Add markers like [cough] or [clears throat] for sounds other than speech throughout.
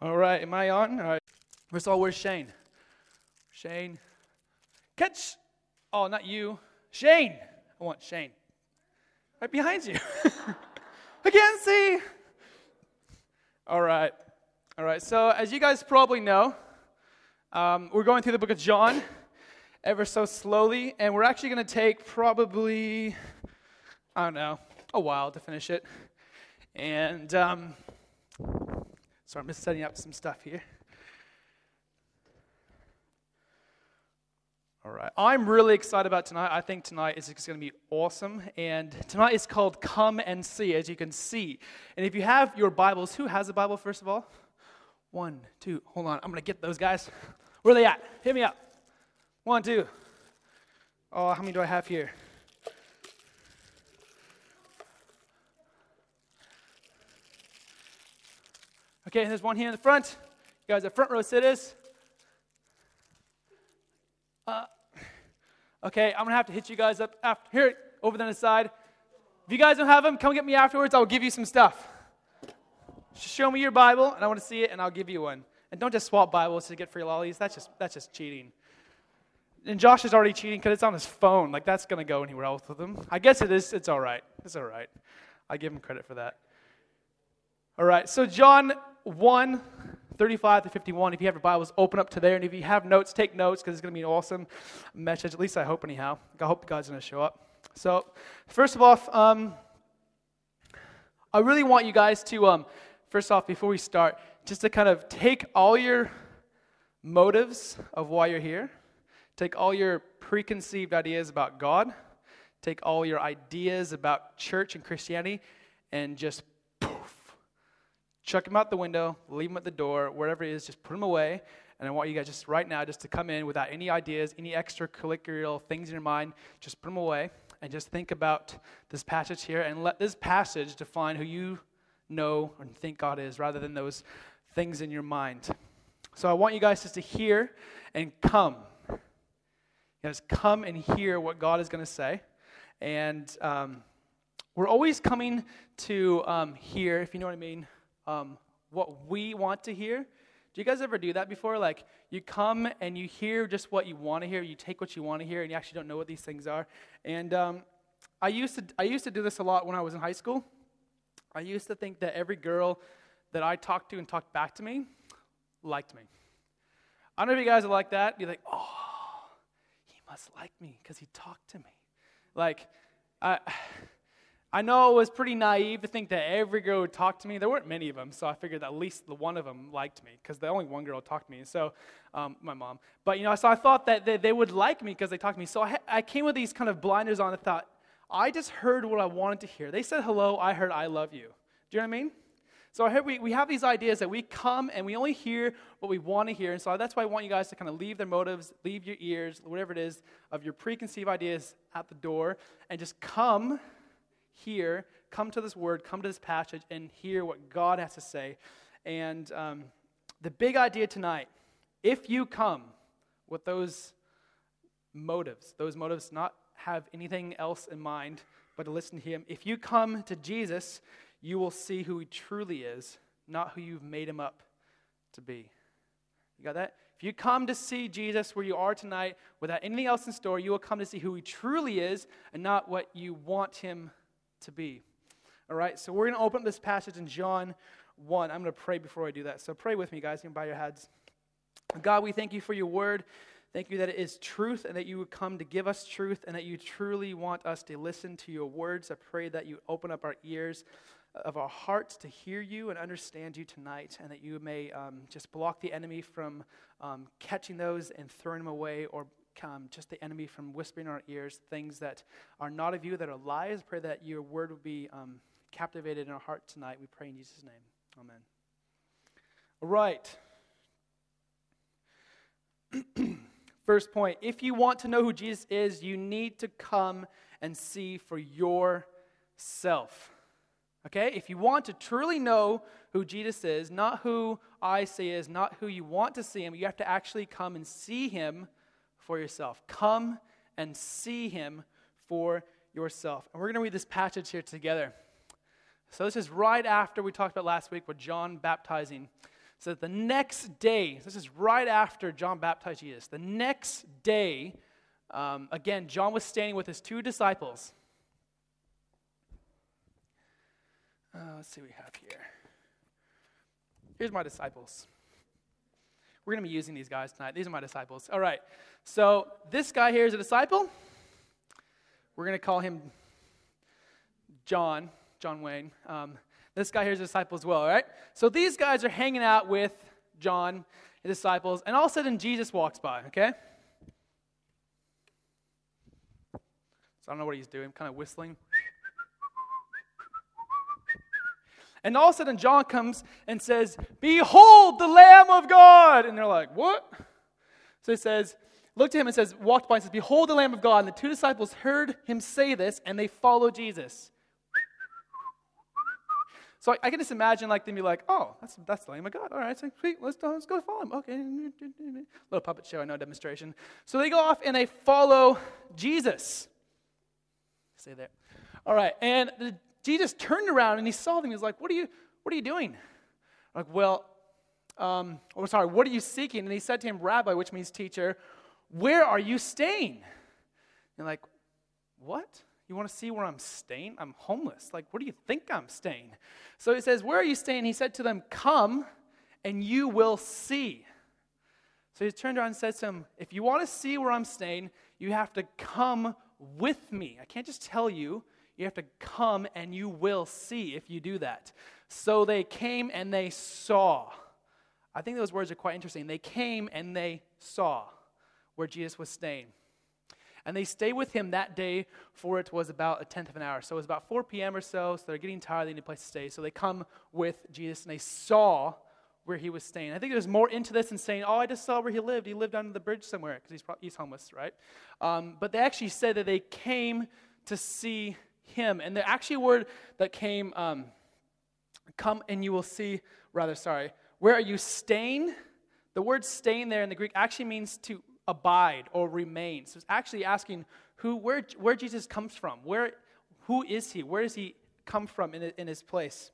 All right, am I on? All right. First of all, where's Shane? Shane. Catch. Oh, not you. Shane. I want Shane. Right behind you. [laughs] I can't see. All right. All right. So, as you guys probably know, um, we're going through the book of John ever so slowly, and we're actually going to take probably, I don't know, a while to finish it. And um, so I'm just setting up some stuff here. All right. I'm really excited about tonight. I think tonight is going to be awesome. And tonight is called Come and See, as you can see. And if you have your Bibles, who has a Bible, first of all? One, two, hold on. I'm going to get those guys. Where are they at? Hit me up. One, two. Oh, how many do I have here? Okay, and there's one here in the front. You guys are front row sitters. Uh, okay, I'm gonna have to hit you guys up after here over the side. If you guys don't have them, come get me afterwards. I'll give you some stuff. Just show me your Bible, and I want to see it, and I'll give you one. And don't just swap Bibles to get free lollies. That's just that's just cheating. And Josh is already cheating because it's on his phone. Like that's gonna go anywhere else with him. I guess it is. It's all right. It's all right. I give him credit for that. All right. So John 1, 35 to 51. If you have your Bibles, open up to there. And if you have notes, take notes because it's going to be an awesome message. At least I hope, anyhow. I hope God's going to show up. So, first of all, um, I really want you guys to, um, first off, before we start, just to kind of take all your motives of why you're here, take all your preconceived ideas about God, take all your ideas about church and Christianity, and just chuck them out the window, leave them at the door, wherever it is, just put them away. And I want you guys just right now just to come in without any ideas, any extracurricular things in your mind, just put them away and just think about this passage here and let this passage define who you know and think God is rather than those things in your mind. So I want you guys just to hear and come. You guys come and hear what God is going to say. And um, we're always coming to um, hear, if you know what I mean, um, what we want to hear. Do you guys ever do that before? Like, you come and you hear just what you want to hear, you take what you want to hear, and you actually don't know what these things are. And um, I, used to, I used to do this a lot when I was in high school. I used to think that every girl that I talked to and talked back to me liked me. I don't know if you guys are like that. You're like, oh, he must like me because he talked to me. Like, I. I know it was pretty naive to think that every girl would talk to me. There weren't many of them, so I figured at least the one of them liked me because the only one girl talked to me. So, um, my mom. But you know, so I thought that they, they would like me because they talked to me. So I, I came with these kind of blinders on and thought, I just heard what I wanted to hear. They said hello. I heard I love you. Do you know what I mean? So I heard we, we have these ideas that we come and we only hear what we want to hear. And so that's why I want you guys to kind of leave their motives, leave your ears, whatever it is, of your preconceived ideas at the door, and just come hear, come to this word, come to this passage, and hear what God has to say. And um, the big idea tonight, if you come with those motives, those motives not have anything else in mind but to listen to Him, if you come to Jesus, you will see who He truly is, not who you've made Him up to be. You got that? If you come to see Jesus where you are tonight without anything else in store, you will come to see who He truly is and not what you want Him to be. All right, so we're going to open up this passage in John 1. I'm going to pray before I do that. So pray with me, guys. You can bow your heads. God, we thank you for your word. Thank you that it is truth and that you would come to give us truth and that you truly want us to listen to your words. I pray that you open up our ears of our hearts to hear you and understand you tonight, and that you may um, just block the enemy from um, catching those and throwing them away or um, just the enemy from whispering in our ears things that are not of you, that are lies. Pray that your word would be um, captivated in our heart tonight. We pray in Jesus' name. Amen. All right. [clears throat] First point if you want to know who Jesus is, you need to come and see for yourself. Okay? If you want to truly know who Jesus is, not who I say is, not who you want to see him, you have to actually come and see him for yourself. Come and see him for yourself. And we're going to read this passage here together. So, this is right after we talked about last week with John baptizing. So the next day, this is right after John baptized Jesus, the next day, um, again, John was standing with his two disciples. Uh, let's see what we have here. Here's my disciples. We're going to be using these guys tonight. These are my disciples. All right. So this guy here is a disciple. We're going to call him John, John Wayne. Um, this guy here is a disciple as well, all right? So these guys are hanging out with John, his disciples, and all of a sudden Jesus walks by, okay? So I don't know what he's doing, kind of whistling. And all of a sudden, John comes and says, Behold the Lamb of God. And they're like, What? So he says, Looked at him and says, Walked by and says, Behold the Lamb of God. And the two disciples heard him say this, and they followed Jesus. So I, I, can just imagine like them be like, oh, that's, that's the Lamb of God. All right, so sweet, let's, let's go follow him. Okay. Little puppet show, I know, demonstration. So they go off and they follow Jesus. Say there. All right, and the, Jesus turned around and he saw them. He was like, what are you, what are you doing? I'm like, well, um, oh, sorry, what are you seeking? And he said to him, Rabbi, which means teacher, where are you staying? And like, what? You want to see where I'm staying? I'm homeless. Like, where do you think I'm staying? So he says, Where are you staying? He said to them, Come and you will see. So he turned around and said to them, If you want to see where I'm staying, you have to come with me. I can't just tell you. You have to come and you will see if you do that. So they came and they saw. I think those words are quite interesting. They came and they saw where Jesus was staying. And they stayed with him that day, for it was about a tenth of an hour. So it was about 4 p.m. or so, so they're getting tired, they need a place to stay. So they come with Jesus and they saw where he was staying. I think there's more into this than saying, oh, I just saw where he lived. He lived under the bridge somewhere, because he's, he's homeless, right? Um, but they actually said that they came to see him. And the actually word that came, um, come and you will see, rather, sorry, where are you staying? The word staying there in the Greek actually means to abide or remain. So it's actually asking who, where, where Jesus comes from. Where, who is he? Where does he come from in, in his place?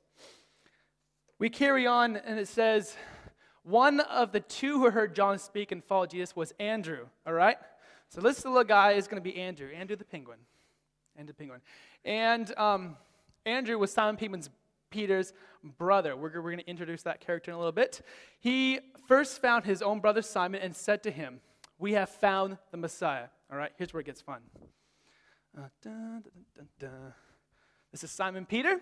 We carry on, and it says, one of the two who heard John speak and followed Jesus was Andrew. All right? So this little guy is going to be Andrew, Andrew the penguin. Andrew the penguin. And um, Andrew was Simon Peter's, Peter's brother. We're, we're going to introduce that character in a little bit. He first found his own brother Simon and said to him, we have found the Messiah. All right, here's where it gets fun. Uh, dun, dun, dun, this is Simon Peter.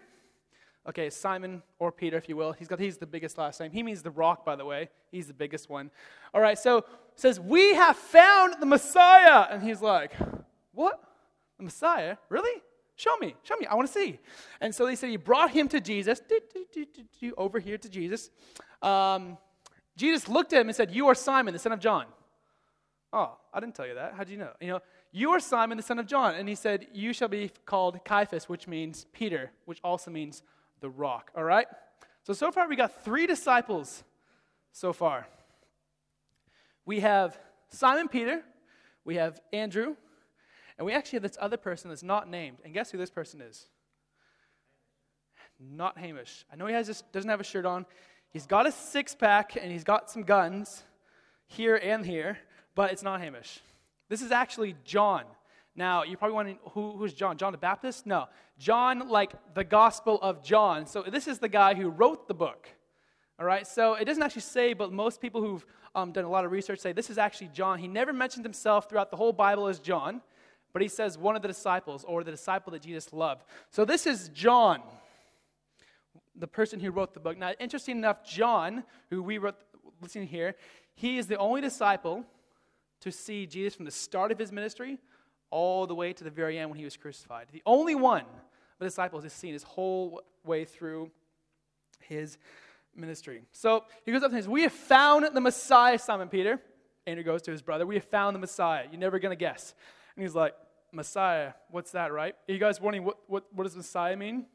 Okay, Simon or Peter, if you will. He's got he's the biggest last name. He means the rock, by the way. He's the biggest one. All right, so says, We have found the Messiah. And he's like, What? The Messiah? Really? Show me, show me. I want to see. And so they said he brought him to Jesus, over here to Jesus. Um, Jesus looked at him and said, You are Simon, the son of John. Oh, I didn't tell you that. How do you know? You know, you are Simon, the son of John. And he said, You shall be called Cephas, which means Peter, which also means the rock. All right? So, so far we got three disciples so far. We have Simon Peter, we have Andrew, and we actually have this other person that's not named. And guess who this person is? Not Hamish. I know he has this, doesn't have a shirt on. He's got a six pack and he's got some guns here and here but it's not Hamish. This is actually John. Now, you're probably wondering who, who's John? John the Baptist? No. John, like the Gospel of John. So, this is the guy who wrote the book. All right, so it doesn't actually say, but most people who've um, done a lot of research say this is actually John. He never mentioned himself throughout the whole Bible as John, but he says one of the disciples or the disciple that Jesus loved. So, this is John, the person who wrote the book. Now, interesting enough, John, who we wrote, listen here, he is the only disciple to see Jesus from the start of his ministry all the way to the very end when he was crucified. The only one of the disciples is seen his whole way through his ministry. So he goes up and says, We have found the Messiah, Simon Peter. Andrew goes to his brother, We have found the Messiah. You're never going to guess. And he's like, Messiah, what's that, right? Are you guys wondering what, what, what does Messiah mean?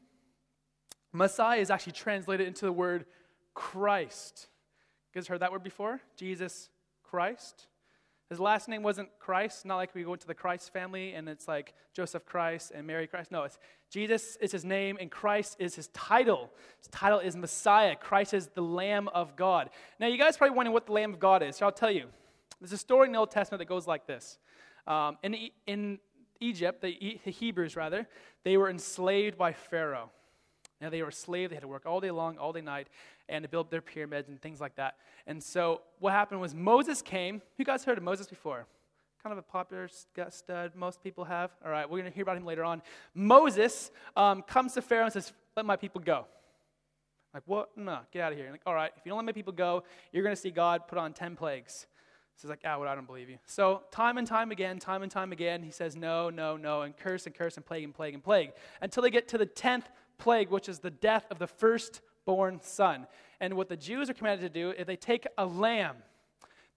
Messiah is actually translated into the word Christ. You guys heard that word before? Jesus Christ? His last name wasn't Christ, not like we go to the Christ family and it's like Joseph Christ and Mary Christ. No, it's Jesus is his name and Christ is his title. His title is Messiah. Christ is the Lamb of God. Now, you guys probably wondering what the Lamb of God is, so I'll tell you. There's a story in the Old Testament that goes like this. Um, in, in Egypt, the, the Hebrews rather, they were enslaved by Pharaoh. Now, they were slaves, they had to work all day long, all day night, and to build their pyramids and things like that. And so, what happened was Moses came. You guys heard of Moses before? Kind of a popular stud, most people have. All right, we're going to hear about him later on. Moses um, comes to Pharaoh and says, Let my people go. Like, what? No, get out of here. Like, all right, if you don't let my people go, you're going to see God put on 10 plagues. So he's like, ah, well, I don't believe you. So time and time again, time and time again, he says, no, no, no, and curse and curse and plague and plague and plague. Until they get to the 10th plague, which is the death of the firstborn son. And what the Jews are commanded to do is they take a lamb.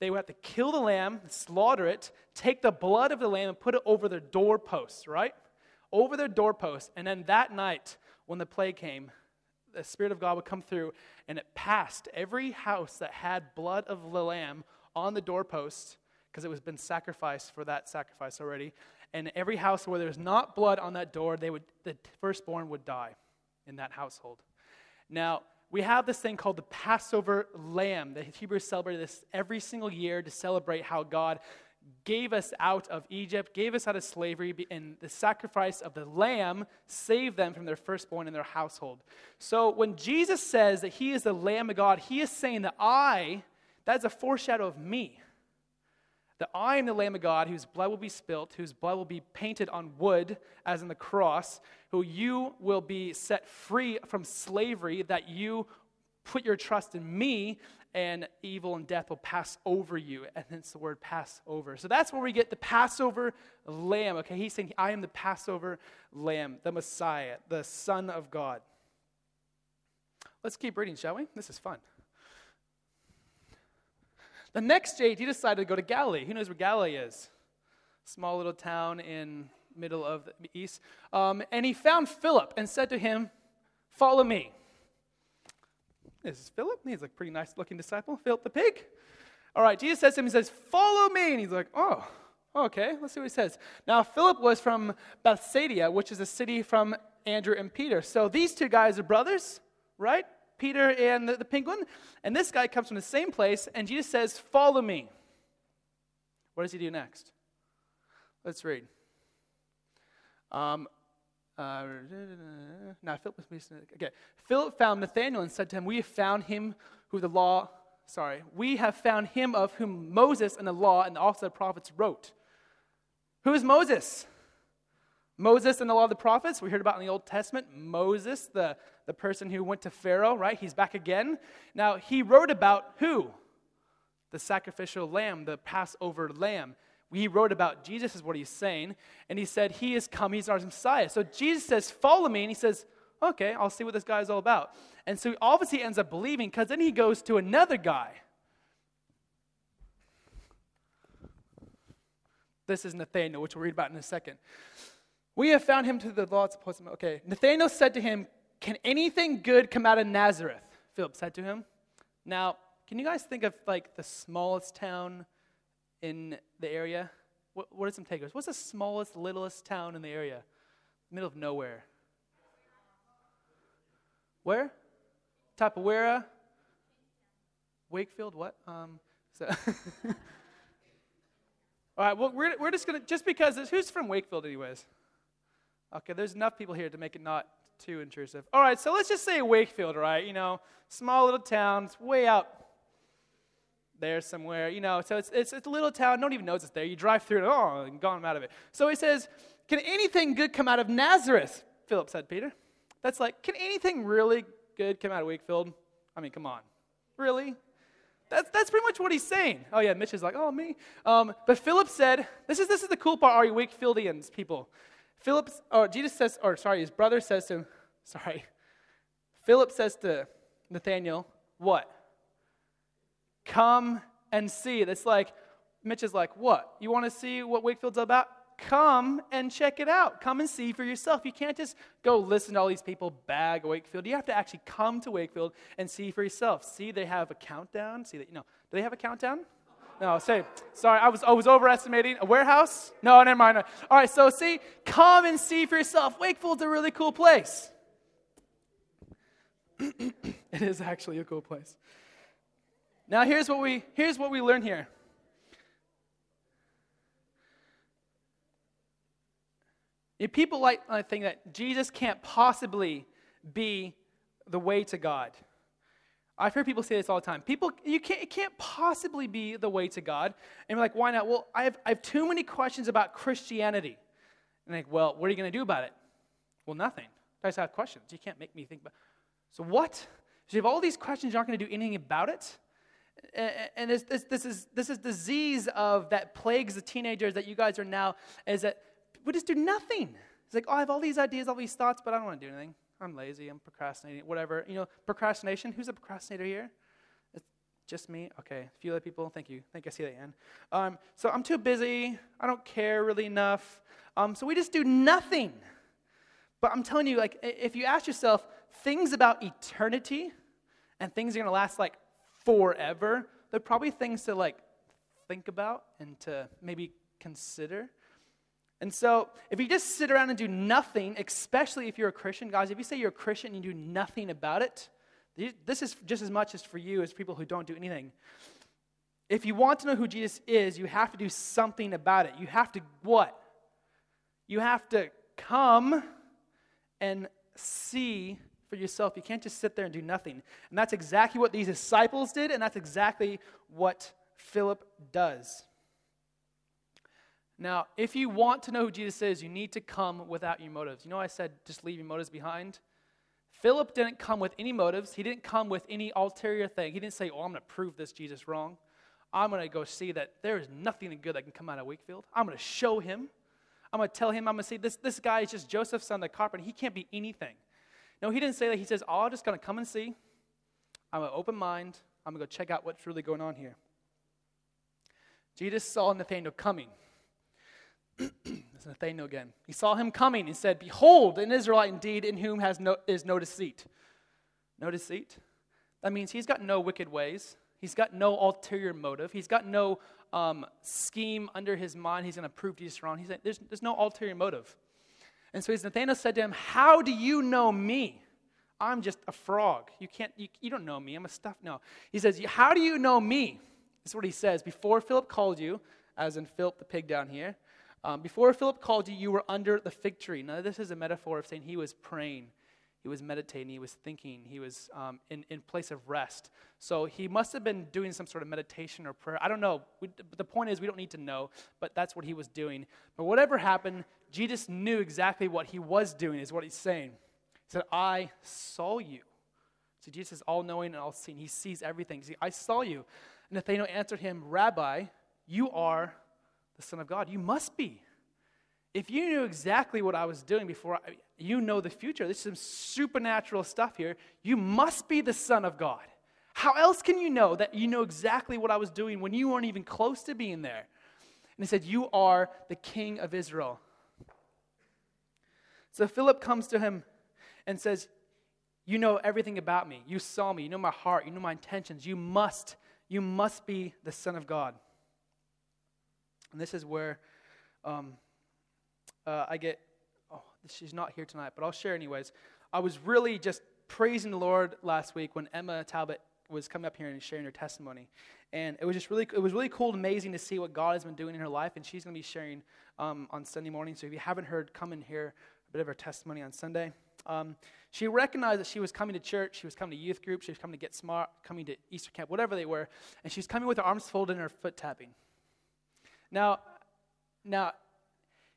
They would have to kill the lamb, slaughter it, take the blood of the lamb and put it over their doorposts, right? Over their doorposts. And then that night, when the plague came, the Spirit of God would come through and it passed every house that had blood of the lamb on the doorpost because it was been sacrificed for that sacrifice already. And every house where there's not blood on that door, they would, the firstborn would die in that household. Now, we have this thing called the Passover lamb. The Hebrews celebrate this every single year to celebrate how God gave us out of Egypt, gave us out of slavery, and the sacrifice of the lamb saved them from their firstborn in their household. So when Jesus says that he is the Lamb of God, he is saying that I, that's a foreshadow of me that I am the Lamb of God whose blood will be spilt, whose blood will be painted on wood, as in the cross, who you will be set free from slavery, that you put your trust in me, and evil and death will pass over you. And hence the word Passover. So that's where we get the Passover lamb. Okay, he's saying, I am the Passover lamb, the Messiah, the Son of God. Let's keep reading, shall we? This is fun. The next day, he decided to go to Galilee. Who knows where Galilee is? Small little town in middle of the east. Um, and he found Philip and said to him, "Follow me." This is Philip. He's a pretty nice looking disciple. Philip the pig. All right, Jesus says to him, He says, Follow me. And he's like, Oh, okay, let's see what he says. Now, Philip was from Bethsaida, which is a city from Andrew and Peter. So these two guys are brothers, right? Peter and the, the penguin. And this guy comes from the same place, and Jesus says, Follow me. What does he do next? Let's read. Um, uh, now, Philip okay. Philip found Nathanael and said to him, We have found him who the law, sorry, we have found him of whom Moses and the law and the also the prophets wrote. Who is Moses? Moses and a lot of the prophets, we heard about in the Old Testament. Moses, the, the person who went to Pharaoh, right? He's back again. Now, he wrote about who? The sacrificial lamb, the Passover lamb. He wrote about Jesus, is what he's saying. And he said, He is come, he's our Messiah. So Jesus says, Follow me. And he says, Okay, I'll see what this guy is all about. And so obviously ends up believing because then he goes to another guy. This is Nathanael, which we'll read about in a second. We have found him to the Lord's post. Okay. Nathanael said to him, Can anything good come out of Nazareth? Philip said to him. Now, can you guys think of like the smallest town in the area? What, what are some takers? What's the smallest, littlest town in the area? Middle of nowhere. Where? Tapawera? Wakefield? What? Um, so [laughs] All right, well, we're, we're just going to, just because, who's from Wakefield, anyways? Okay, there's enough people here to make it not too intrusive. All right, so let's just say Wakefield, right? You know, small little town, it's way out there somewhere, you know. So it's, it's, it's a little town, no one even knows it's there. You drive through it, oh, and gone out of it. So he says, Can anything good come out of Nazareth? Philip said, Peter. That's like, Can anything really good come out of Wakefield? I mean, come on. Really? That's, that's pretty much what he's saying. Oh, yeah, Mitch is like, Oh, me. Um, but Philip said, this is, this is the cool part, are you Wakefieldians, people? Philip, or oh, Jesus says, or sorry, his brother says to sorry, Philip says to Nathanael, what? Come and see. That's like, Mitch is like, what? You want to see what Wakefield's about? Come and check it out. Come and see for yourself. You can't just go listen to all these people bag Wakefield. You have to actually come to Wakefield and see for yourself. See, they have a countdown. See that, you know, do they have a countdown? No, say, sorry, I was, I was overestimating. A warehouse? No, never mind. All right, so see, come and see for yourself. Wakefield's a really cool place. [clears throat] it is actually a cool place. Now, here's what we, here's what we learn here. If people like think that Jesus can't possibly be the way to God. I've heard people say this all the time. People, you can't, it can't possibly be the way to God. And we're like, why not? Well, I have, I have too many questions about Christianity. And like, well, what are you going to do about it? Well, nothing. I just have questions. You can't make me think about So what? So you have all these questions, you're not going to do anything about it? And this, this, this, is, this is disease of that plagues the teenagers that you guys are now, is that we just do nothing. It's like, oh, I have all these ideas, all these thoughts, but I don't want to do anything. I'm lazy, I'm procrastinating, whatever. You know, procrastination. Who's a procrastinator here? It's just me? Okay. A few other people. Thank you. Thank you. I see that. Um, so I'm too busy. I don't care really enough. Um, so we just do nothing. But I'm telling you, like, if you ask yourself things about eternity and things are going to last like forever, they're probably things to like think about and to maybe consider. And so, if you just sit around and do nothing, especially if you're a Christian, guys, if you say you're a Christian and you do nothing about it, this is just as much as for you as people who don't do anything. If you want to know who Jesus is, you have to do something about it. You have to what? You have to come and see for yourself. You can't just sit there and do nothing. And that's exactly what these disciples did, and that's exactly what Philip does. Now, if you want to know who Jesus is, you need to come without your motives. You know, I said just leave your motives behind. Philip didn't come with any motives. He didn't come with any ulterior thing. He didn't say, Oh, I'm going to prove this Jesus wrong. I'm going to go see that there is nothing good that can come out of Wakefield. I'm going to show him. I'm going to tell him, I'm going to say, this, this guy is just Joseph's son, the carpenter. He can't be anything. No, he didn't say that. He says, Oh, I'm just going to come and see. I'm an open mind. I'm going to go check out what's really going on here. Jesus saw Nathanael coming. [clears throat] it's Nathanael again. He saw him coming and said, Behold, an Israelite indeed, in whom has no, is no deceit. No deceit? That means he's got no wicked ways. He's got no ulterior motive. He's got no um, scheme under his mind. He's going to prove Jesus wrong. He's like, there's, there's no ulterior motive. And so Nathanael said to him, How do you know me? I'm just a frog. You can't, you, you don't know me. I'm a stuff. No. He says, How do you know me? This is what he says. Before Philip called you, as in Philip the pig down here, um, before Philip called you, you were under the fig tree. Now, this is a metaphor of saying he was praying, he was meditating, he was thinking, he was um, in, in place of rest. So he must have been doing some sort of meditation or prayer. I don't know. We, the point is, we don't need to know, but that's what he was doing. But whatever happened, Jesus knew exactly what he was doing, is what he's saying. He said, I saw you. So Jesus is all knowing and all seeing. He sees everything. See, I saw you. Nathanael answered him, Rabbi, you are the Son of God. You must be. If you knew exactly what I was doing before, I, you know the future. This is some supernatural stuff here. You must be the Son of God. How else can you know that you know exactly what I was doing when you weren't even close to being there? And he said, You are the King of Israel. So Philip comes to him and says, You know everything about me. You saw me. You know my heart. You know my intentions. You must, you must be the Son of God. And this is where um, uh, I get, oh, she's not here tonight, but I'll share anyways. I was really just praising the Lord last week when Emma Talbot was coming up here and sharing her testimony. And it was just really, it was really cool and amazing to see what God has been doing in her life. And she's going to be sharing um, on Sunday morning. So if you haven't heard, come and hear a bit of her testimony on Sunday. Um, she recognized that she was coming to church, she was coming to youth group, she was coming to Get Smart, coming to Easter camp, whatever they were. And she was coming with her arms folded and her foot tapping. Now, now,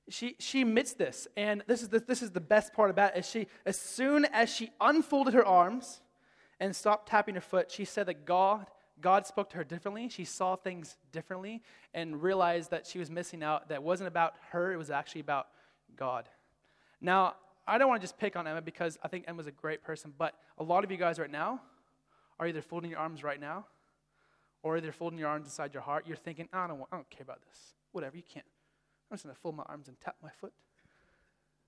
she, she admits this, and this is the, this is the best part about it. Is she, as soon as she unfolded her arms and stopped tapping her foot, she said that God, God spoke to her differently. She saw things differently and realized that she was missing out. That wasn't about her, it was actually about God. Now, I don't want to just pick on Emma because I think Emma's a great person, but a lot of you guys right now are either folding your arms right now or they're folding your arms inside your heart. You're thinking, I don't, want, I don't care about this. Whatever, you can't. I'm just going to fold my arms and tap my foot.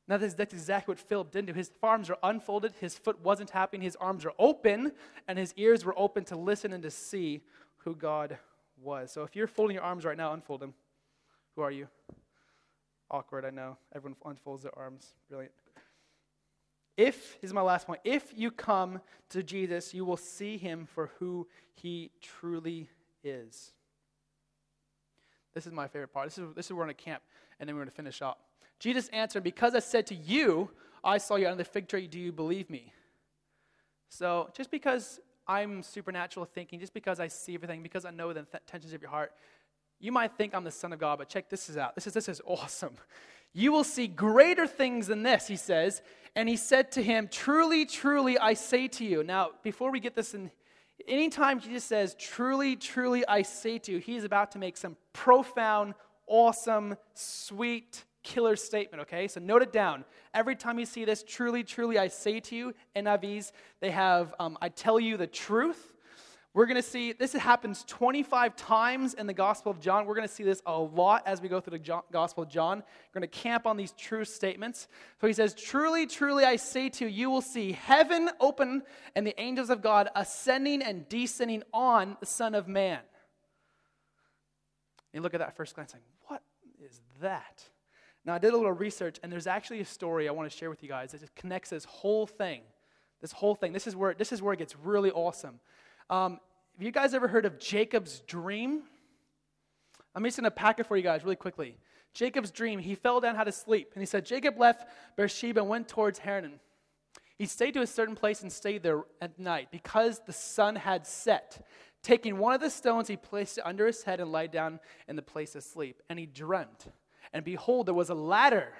Now, that's, that's exactly what Philip didn't do. His arms are unfolded, his foot wasn't tapping, his arms are open, and his ears were open to listen and to see who God was. So if you're folding your arms right now, unfold them. Who are you? Awkward, I know. Everyone unfolds their arms. Brilliant. If, is my last point, if you come to Jesus, you will see him for who he truly is. This is my favorite part. This is, this is where we're going to camp, and then we're going to finish up. Jesus answered, Because I said to you, I saw you under the fig tree, do you believe me? So just because I'm supernatural thinking, just because I see everything, because I know the th- intentions of your heart, you might think I'm the Son of God, but check this is out. This is, this is awesome. You will see greater things than this, he says. And he said to him, Truly, truly, I say to you. Now, before we get this in, anytime Jesus says, Truly, truly, I say to you, he's about to make some profound, awesome, sweet, killer statement, okay? So note it down. Every time you see this, truly, truly, I say to you, NIVs, they have, um, I tell you the truth. We're going to see this happens 25 times in the Gospel of John. We're going to see this a lot as we go through the Gospel of John. We're going to camp on these true statements. So he says, Truly, truly, I say to you, you will see heaven open and the angels of God ascending and descending on the Son of Man. You look at that first glance, like, what is that? Now, I did a little research, and there's actually a story I want to share with you guys that connects this whole thing. This whole thing. This is where, this is where it gets really awesome. Um, have you guys ever heard of Jacob's dream? I'm just going to pack it for you guys really quickly. Jacob's dream, he fell down, had to sleep. And he said, Jacob left Beersheba and went towards Haran. He stayed to a certain place and stayed there at night because the sun had set. Taking one of the stones, he placed it under his head and lay down in the place of sleep. And he dreamt. And behold, there was a ladder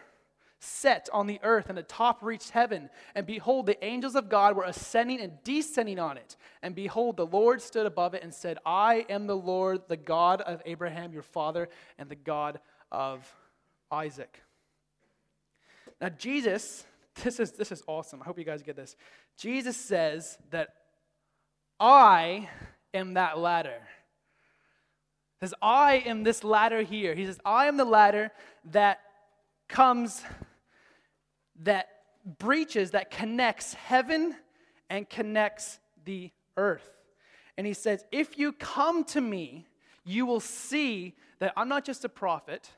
set on the earth, and the top reached heaven. And behold, the angels of God were ascending and descending on it. And behold, the Lord stood above it and said, I am the Lord, the God of Abraham, your father, and the God of Isaac. Now, Jesus, [laughs] this is, this is awesome. I hope you guys get this. Jesus says that I am that ladder. He says, I am this ladder here. He says, I am the ladder that comes that breaches, that connects heaven and connects the earth. And he says, If you come to me, you will see that I'm not just a prophet,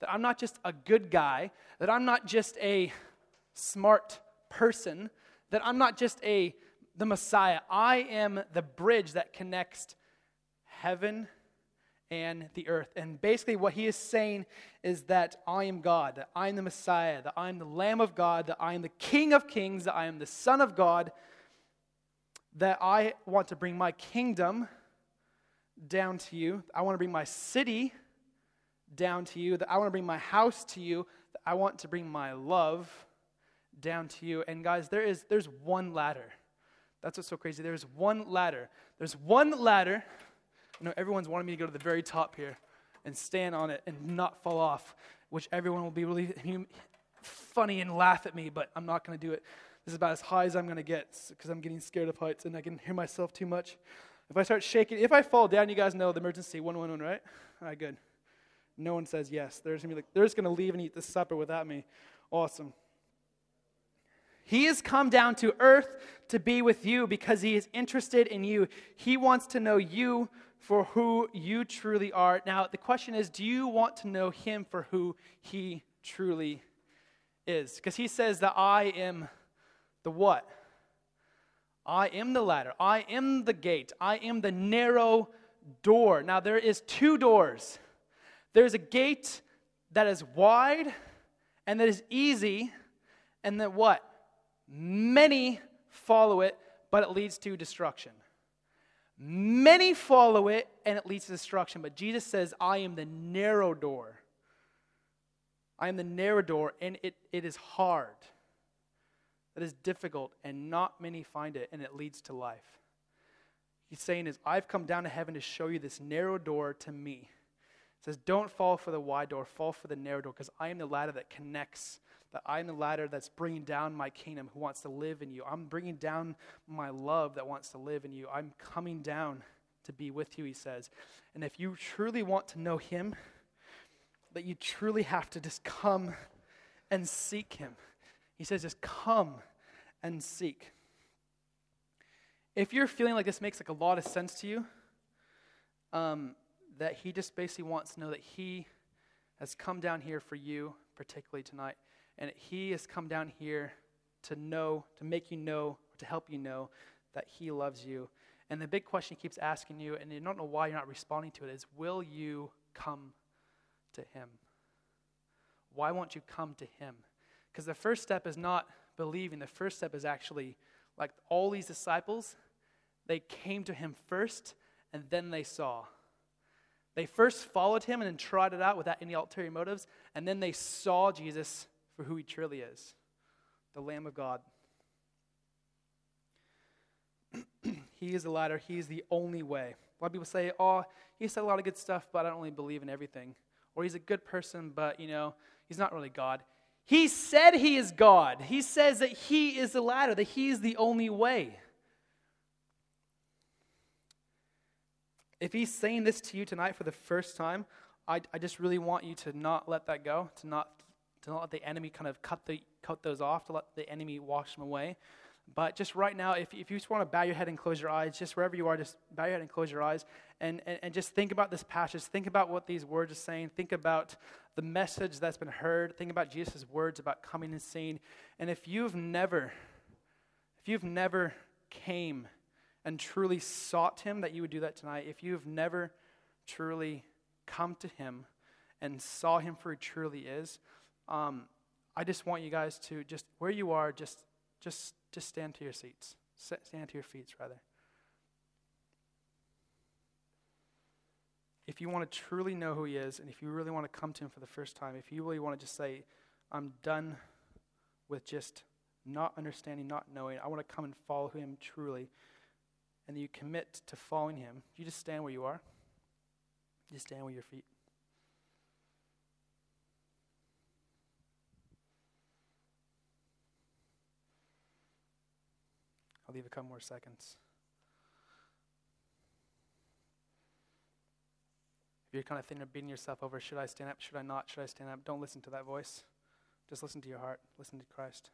that I'm not just a good guy, that I'm not just a smart person, that I'm not just a the Messiah. I am the bridge that connects heaven and the earth. And basically, what he is saying is that I am God, that I am the Messiah, that I am the Lamb of God, that I am the King of Kings, that I am the Son of God, that I want to bring my kingdom down to you. I want to bring my city down to you, that I want to bring my house to you, that I want to bring my love down to you. And guys, there is there's one ladder. That's what's so crazy. There's one ladder. There's one ladder I know everyone's wanting me to go to the very top here and stand on it and not fall off, which everyone will be really [laughs] funny and laugh at me, but I'm not going to do it. This is about as high as I'm going to get because I'm getting scared of heights and I can hear myself too much. If I start shaking, if I fall down, you guys know the emergency 111, right? All right, good. No one says yes. They're just going to like, to leave and eat the supper without me. Awesome. He has come down to earth to be with you because he is interested in you. He wants to know you for who you truly are. Now, the question is do you want to know him for who he truly is? Because he says that I am the what? I am the ladder. I am the gate. I am the narrow door. Now, there is two doors. There's a gate that is wide and that is easy, and that what? Many follow it, but it leads to destruction. Many follow it, and it leads to destruction. But Jesus says, I am the narrow door. I am the narrow door, and it, it is hard. That is difficult, and not many find it, and it leads to life. He's saying is, I've come down to heaven to show you this narrow door to me. He says, don't fall for the wide door, fall for the narrow door, because I am the ladder that connects that I'm the ladder that's bringing down my kingdom who wants to live in you. I'm bringing down my love that wants to live in you. I'm coming down to be with you, he says. And if you truly want to know him, that you truly have to just come and seek him. He says, just come and seek. If you're feeling like this makes like a lot of sense to you, um, that he just basically wants to know that he has come down here for you, particularly tonight, and he has come down here to know, to make you know, to help you know that he loves you. And the big question he keeps asking you, and you don't know why you're not responding to it, is will you come to him? Why won't you come to him? Because the first step is not believing, the first step is actually like all these disciples, they came to him first and then they saw. They first followed him and then tried it out without any ulterior motives, and then they saw Jesus for who he truly is the Lamb of God. [clears throat] he is the ladder, he is the only way. A lot of people say, oh, he said a lot of good stuff, but I don't really believe in everything. Or he's a good person, but, you know, he's not really God. He said he is God. He says that he is the ladder, that he is the only way. If he's saying this to you tonight for the first time, I, I just really want you to not let that go, to not, to not let the enemy kind of cut, the, cut those off, to let the enemy wash them away. But just right now, if, if you just want to bow your head and close your eyes, just wherever you are, just bow your head and close your eyes and, and, and just think about this passage. Think about what these words are saying. Think about the message that's been heard. Think about Jesus' words about coming and seeing. And if you've never, if you've never came and truly sought him, that you would do that tonight. If you've never truly come to him and saw him for who he truly is, um, I just want you guys to just, where you are, just, just just stand to your seats. Stand to your feet, rather. If you want to truly know who He is, and if you really want to come to Him for the first time, if you really want to just say, I'm done with just not understanding, not knowing, I want to come and follow Him truly, and you commit to following Him, you just stand where you are. Just stand with your feet. I'll leave a couple more seconds. If you're kind of thinking of beating yourself over, should I stand up? Should I not? Should I stand up? Don't listen to that voice. Just listen to your heart. Listen to Christ.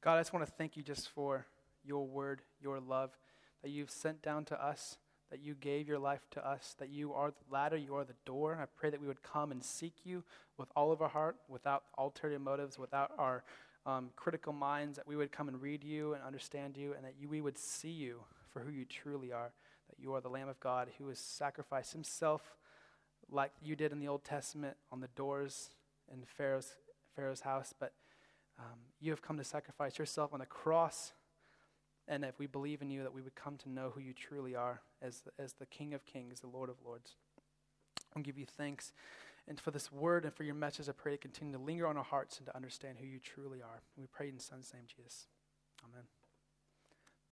God, I just want to thank you just for your word, your love that you've sent down to us that you gave your life to us, that you are the ladder, you are the door. I pray that we would come and seek you with all of our heart, without ulterior motives, without our um, critical minds, that we would come and read you and understand you, and that you, we would see you for who you truly are, that you are the Lamb of God who has sacrificed himself like you did in the Old Testament on the doors in Pharaoh's, Pharaoh's house, but um, you have come to sacrifice yourself on the cross and if we believe in you, that we would come to know who you truly are as the, as the King of Kings, the Lord of Lords. I give you thanks. And for this word and for your message, I pray to continue to linger on our hearts and to understand who you truly are. We pray in Son's name, Jesus. Amen.